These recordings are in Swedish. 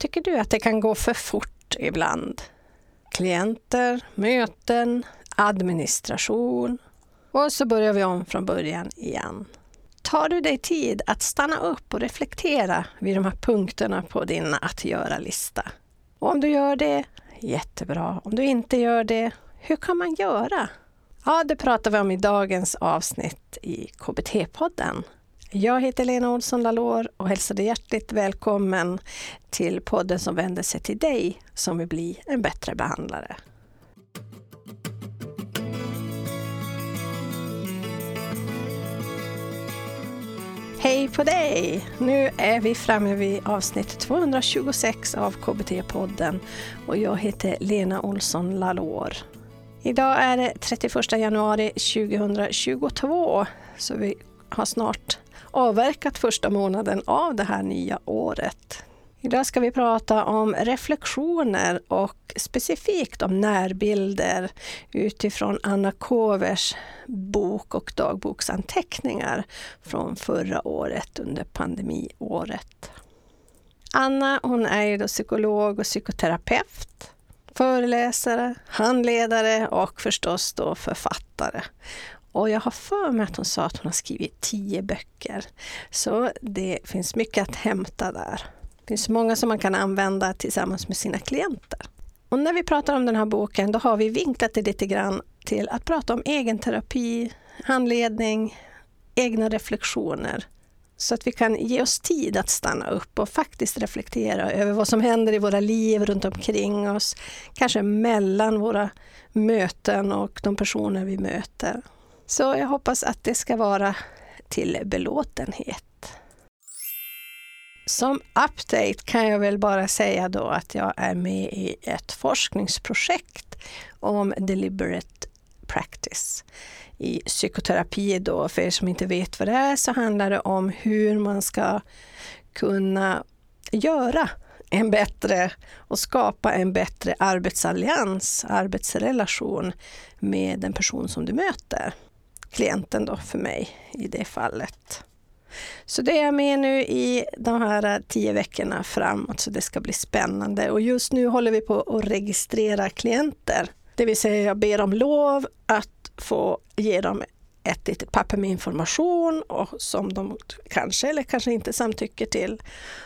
Tycker du att det kan gå för fort ibland? Klienter, möten, administration och så börjar vi om från början igen. Tar du dig tid att stanna upp och reflektera vid de här punkterna på din att göra-lista? Och om du gör det, jättebra. Om du inte gör det, hur kan man göra? Ja, det pratar vi om i dagens avsnitt i KBT-podden. Jag heter Lena Olsson Lalor och hälsar dig hjärtligt välkommen till podden som vänder sig till dig som vill bli en bättre behandlare. Hej på dig! Nu är vi framme vid avsnitt 226 av KBT-podden och jag heter Lena Olsson Lalor. Idag är det 31 januari 2022 så vi har snart avverkat första månaden av det här nya året. Idag ska vi prata om reflektioner och specifikt om närbilder utifrån Anna Kovers bok och dagboksanteckningar från förra året under pandemiåret. Anna hon är ju psykolog och psykoterapeut, föreläsare, handledare och förstås då författare. Och jag har för mig att hon sa att hon har skrivit tio böcker. Så det finns mycket att hämta där. Det finns många som man kan använda tillsammans med sina klienter. Och när vi pratar om den här boken, då har vi vinklat det lite grann till att prata om egen terapi, handledning, egna reflektioner. Så att vi kan ge oss tid att stanna upp och faktiskt reflektera över vad som händer i våra liv runt omkring oss. Kanske mellan våra möten och de personer vi möter. Så jag hoppas att det ska vara till belåtenhet. Som update kan jag väl bara säga då att jag är med i ett forskningsprojekt om deliberate practice. I psykoterapi då, för er som inte vet vad det är, så handlar det om hur man ska kunna göra en bättre och skapa en bättre arbetsallians, arbetsrelation med den person som du möter klienten då för mig i det fallet. Så det är jag med nu i de här eh, tio veckorna framåt, så det ska bli spännande. Och just nu håller vi på att registrera klienter. Det vill säga jag ber om lov att få ge dem ett litet papper med information och som de kanske eller kanske inte samtycker till.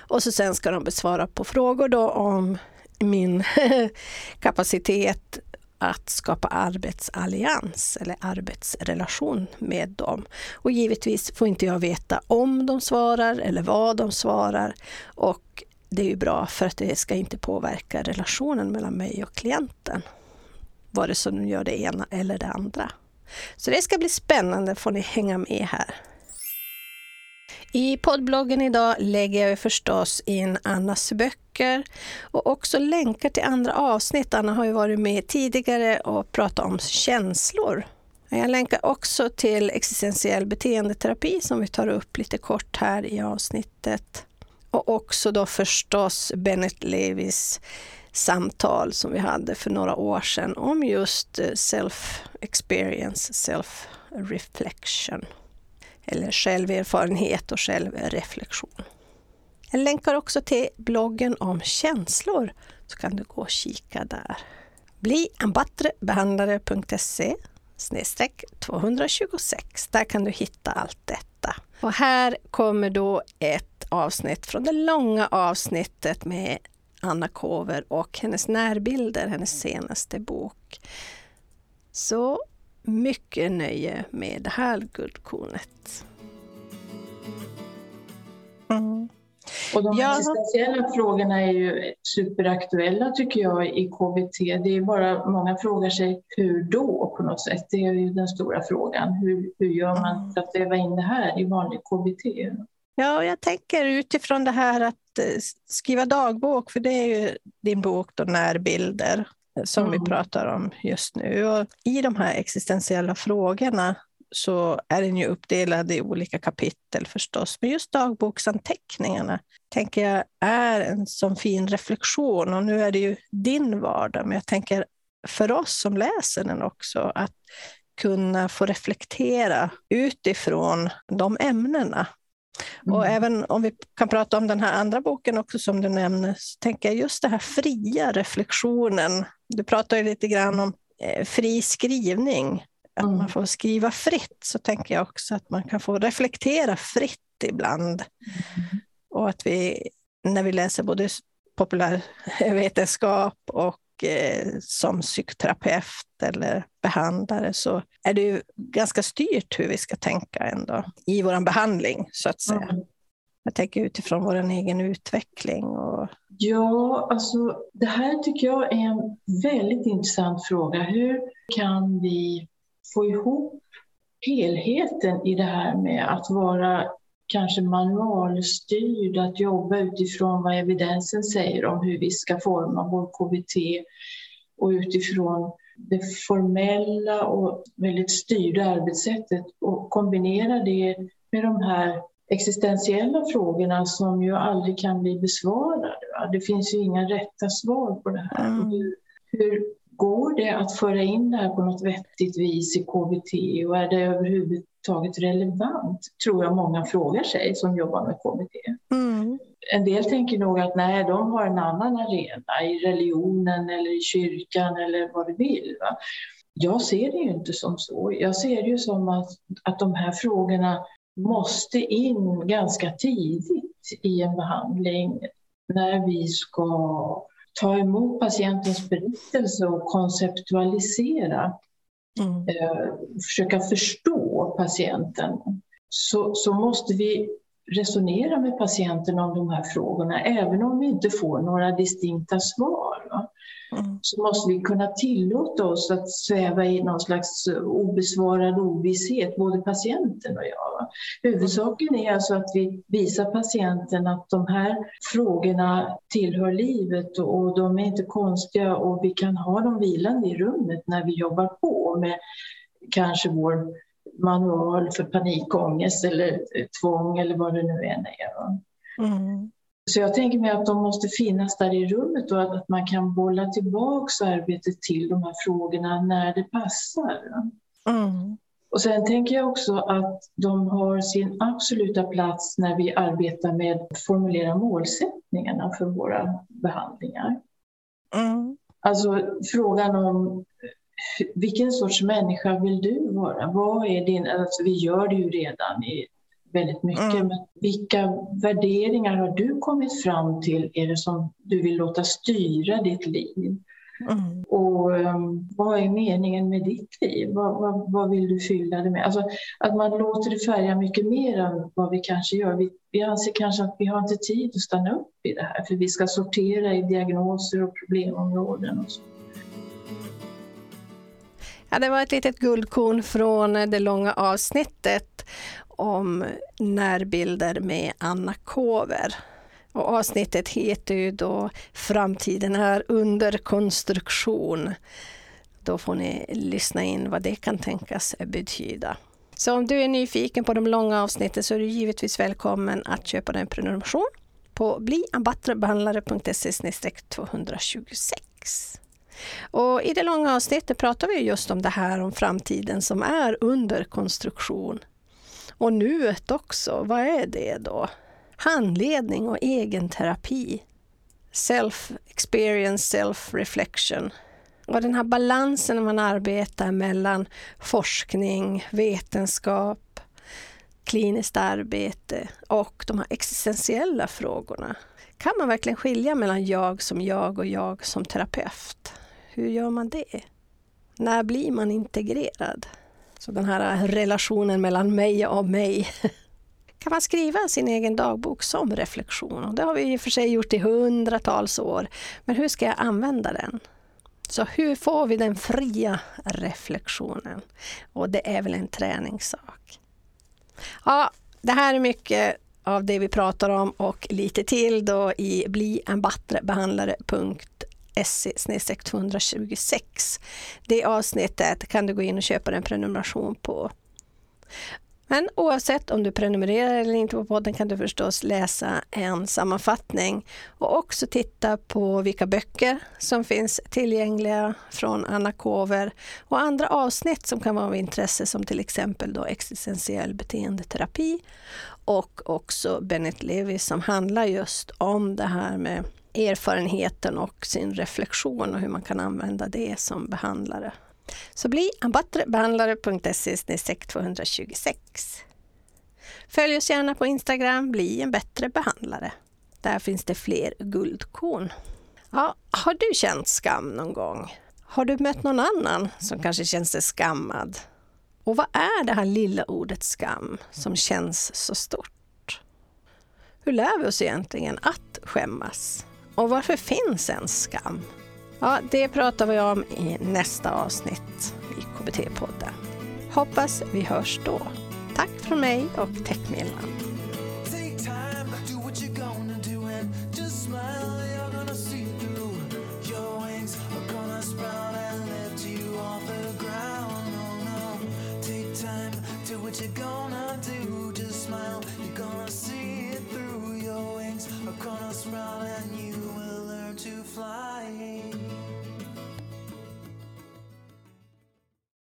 Och så sen ska de besvara på frågor då om min kapacitet att skapa arbetsallians eller arbetsrelation med dem. Och givetvis får inte jag veta om de svarar eller vad de svarar. Och det är ju bra för att det ska inte påverka relationen mellan mig och klienten. Vare sig de gör det ena eller det andra. Så det ska bli spännande, får ni hänga med här. I poddbloggen idag lägger jag förstås in Annas böcker och också länkar till andra avsnitt. Anna har ju varit med tidigare och pratat om känslor. Jag länkar också till existentiell beteendeterapi som vi tar upp lite kort här i avsnittet. Och också då förstås Bennett Levis samtal som vi hade för några år sedan om just eh, self-experience, self-reflection eller själverfarenhet och självreflektion. Jag länkar också till bloggen om känslor, så kan du gå och kika där. Bli en bättre behandlare.se snedstreck 226. Där kan du hitta allt detta. Och här kommer då ett avsnitt från det långa avsnittet med Anna Kover och hennes närbilder, hennes senaste bok. Så mycket nöje med det här guldkornet. Och de ja. existentiella frågorna är ju superaktuella tycker jag i KBT. Det är bara, många frågar sig hur då på något sätt. Det är ju den stora frågan. Hur, hur gör man för att väva in det här i vanlig KBT? Ja, jag tänker utifrån det här att eh, skriva dagbok, för det är ju din bok då, Närbilder som mm. vi pratar om just nu. Och I de här existentiella frågorna så är den ju uppdelad i olika kapitel förstås. Men just dagboksanteckningarna tänker jag är en sån fin reflektion. Och nu är det ju din vardag, men jag tänker för oss som läser den också, att kunna få reflektera utifrån de ämnena. Mm. Och även om vi kan prata om den här andra boken också som du nämner, så tänker jag just det här fria reflektionen. Du pratar ju lite grann om eh, fri skrivning, att mm. man får skriva fritt, så tänker jag också att man kan få reflektera fritt ibland. Mm. Och att vi, när vi läser både populärvetenskap och eh, som psykoterapeut eller behandlare så är det ju ganska styrt hur vi ska tänka ändå i vår behandling så att säga. Mm. Jag tänker utifrån vår egen utveckling. Och... Ja, alltså det här tycker jag är en väldigt intressant fråga. Hur kan vi få ihop helheten i det här med att vara kanske manualstyrd, att jobba utifrån vad evidensen säger om hur vi ska forma vår KBT och utifrån det formella och väldigt styrda arbetssättet och kombinera det med de här existentiella frågorna som ju aldrig kan bli besvarade. Det finns ju inga rätta svar på det här. Mm. Hur, hur går det att föra in det här på något vettigt vis i KBT och är det överhuvudtaget relevant? Tror jag många frågar sig som jobbar med KBT. Mm. En del tänker nog att nej, de har en annan arena i religionen eller i kyrkan eller vad du vill. Va? Jag ser det ju inte som så. Jag ser det ju som att, att de här frågorna måste in ganska tidigt i en behandling när vi ska ta emot patientens berättelse och konceptualisera. Mm. Eh, försöka förstå patienten. Så, så måste vi resonera med patienten om de här frågorna, även om vi inte får några distinkta svar. Mm. Så måste vi kunna tillåta oss att sväva i någon slags obesvarad ovisshet, både patienten och jag. Huvudsaken är alltså att vi visar patienten att de här frågorna tillhör livet och de är inte konstiga och vi kan ha dem vilande i rummet när vi jobbar på med kanske vår manual för panikångest eller tvång eller vad det nu än är. Mm. Så jag tänker mig att de måste finnas där i rummet och att man kan bolla tillbaka arbetet till de här frågorna när det passar. Mm. Och sen tänker jag också att de har sin absoluta plats när vi arbetar med att formulera målsättningarna för våra behandlingar. Mm. Alltså frågan om vilken sorts människa vill du vara? Vad är din, alltså vi gör det ju redan i väldigt mycket, mm. men vilka värderingar har du kommit fram till är det som du vill låta styra ditt liv? Mm. Och um, vad är meningen med ditt liv? Vad, vad, vad, vill du fylla det med? Alltså, att man låter det färga mycket mer än vad vi kanske gör. Vi, vi anser kanske att vi har inte tid att stanna upp i det här för vi ska sortera i diagnoser och problemområden och så. Ja, det var ett litet guldkorn från det långa avsnittet om närbilder med Anna Kover. Och avsnittet heter ju då Framtiden är under konstruktion. Då får ni lyssna in vad det kan tänkas betyda. Så om du är nyfiken på de långa avsnitten så är du givetvis välkommen att köpa en prenumeration på bliambattrebehandlare.se 226. Och I det långa avsnittet pratar vi just om det här om framtiden som är under konstruktion. Och nuet också, vad är det då? Handledning och egen terapi. Self-experience, self-reflection. Och den här balansen när man arbetar mellan forskning, vetenskap, kliniskt arbete och de här existentiella frågorna. Kan man verkligen skilja mellan jag som jag och jag som terapeut? Hur gör man det? När blir man integrerad? Så den här äh, relationen mellan mig och mig. Kan man skriva sin egen dagbok som reflektion? Det har vi i och för sig gjort i hundratals år. Men hur ska jag använda den? Så hur får vi den fria reflektionen? Och det är väl en träningssak. Ja, det här är mycket av det vi pratar om och lite till då i blienbattrebehandlare.se 226. Det avsnittet kan du gå in och köpa en prenumeration på. Men oavsett om du prenumererar eller inte på podden kan du förstås läsa en sammanfattning och också titta på vilka böcker som finns tillgängliga från Anna Kover och andra avsnitt som kan vara av intresse som till exempel då existentiell beteendeterapi och också Bennett Levis som handlar just om det här med erfarenheten och sin reflektion och hur man kan använda det som behandlare. Så bli enbattrebehandlare.se 226. Följ oss gärna på Instagram, bli en bättre behandlare. Där finns det fler guldkorn. Ja, har du känt skam någon gång? Har du mött någon annan som kanske känner sig skammad? Och vad är det här lilla ordet skam som känns så stort? Hur lär vi oss egentligen att skämmas? Och varför finns en skam? Ja, det pratar vi om i nästa avsnitt i KBT-podden. Hoppas vi hörs då. Tack från mig och Techmillan. you're